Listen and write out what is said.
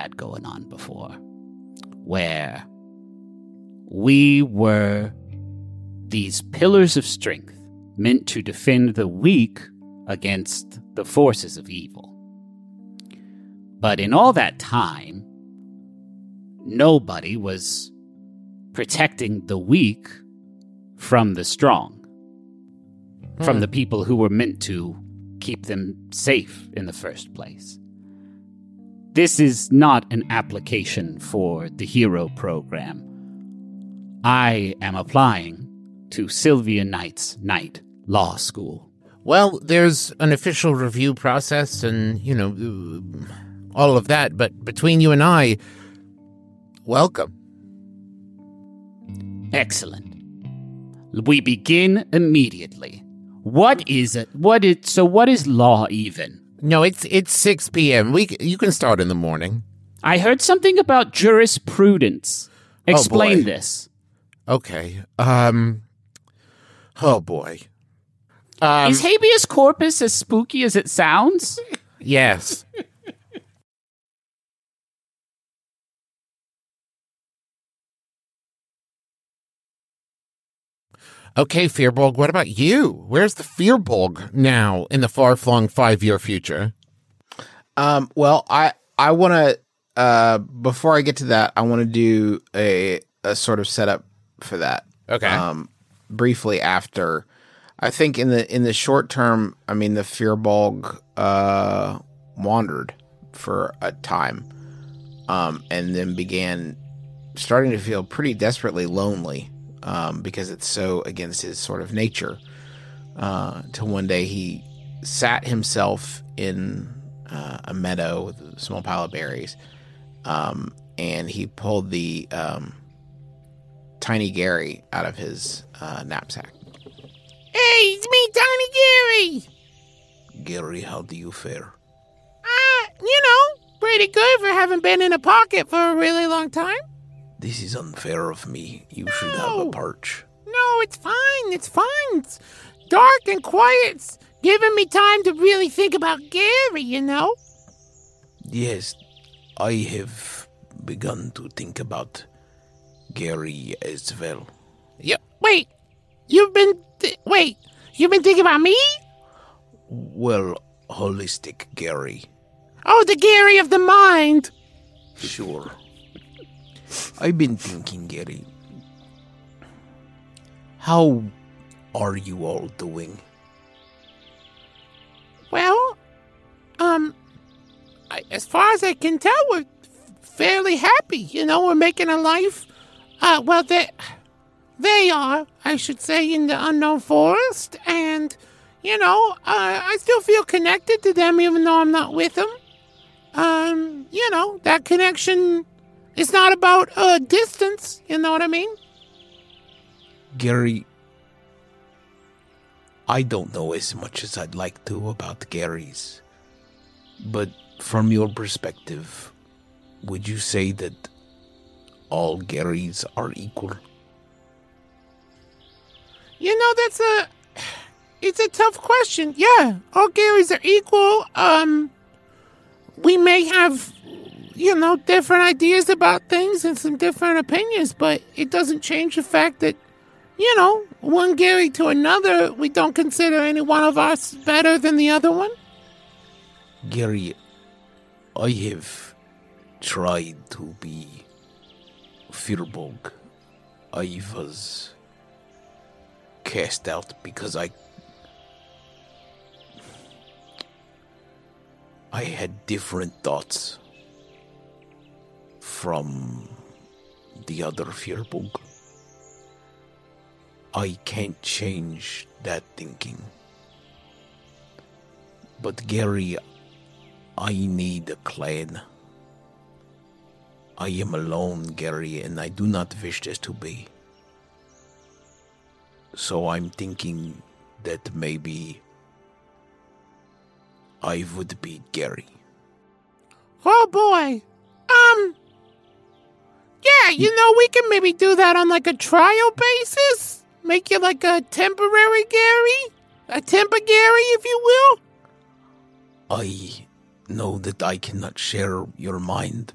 had going on before, where we were these pillars of strength meant to defend the weak against the forces of evil. But in all that time, nobody was protecting the weak from the strong, from Hmm. the people who were meant to keep them safe in the first place. This is not an application for the Hero program. I am applying to Sylvia Knight's Knight Law School. Well, there's an official review process and, you know, all of that, but between you and I, welcome. Excellent. We begin immediately. What is it? What is so? What is law even? No, it's it's 6 p.m. We you can start in the morning. I heard something about jurisprudence. Explain boy. this. Okay. Um Oh boy. Um is habeas corpus as spooky as it sounds? yes. Okay, Firbolg, what about you? Where's the Firbolg now in the far-flung five-year future? Um, well, I I want to uh before I get to that, I want to do a a sort of setup for that. Okay. Um, briefly after, I think in the in the short term, I mean the Fearbog uh wandered for a time, um, and then began starting to feel pretty desperately lonely, um, because it's so against his sort of nature. Uh, till one day he sat himself in uh, a meadow with a small pile of berries, um, and he pulled the um, tiny Gary out of his uh, knapsack. Hey, it's me, Tiny Gary. Gary, how do you fare? Uh, you know, pretty good for having been in a pocket for a really long time. This is unfair of me. You should have a perch. No, it's fine. It's fine. It's dark and quiet. It's giving me time to really think about Gary, you know? Yes, I have begun to think about Gary as well. Yeah. Wait, you've been. Th- wait, you've been thinking about me? Well, holistic Gary, Oh, the Gary of the mind. sure. I've been thinking, Gary. How are you all doing? Well, um, I, as far as I can tell, we're fairly happy. You know, we're making a life. Uh, well, they they are, I should say, in the unknown forest, and you know, uh, I still feel connected to them, even though I'm not with them. Um, you know, that connection is not about uh distance. You know what I mean? Gary, I don't know as much as I'd like to about Gary's. But from your perspective, would you say that all Garys are equal? You know, that's a it's a tough question. Yeah, all Garys are equal. Um we may have you know, different ideas about things and some different opinions, but it doesn't change the fact that you know, one Gary to another, we don't consider any one of us better than the other one. Gary, I have tried to be Firbog. I was cast out because I I had different thoughts from the other Firbog. I can't change that thinking. But Gary, I need a clan. I am alone, Gary, and I do not wish this to be. So I'm thinking that maybe I would be Gary. Oh boy. You know, we can maybe do that on like a trial basis. Make you like a temporary Gary? A temper Gary, if you will. I know that I cannot share your mind,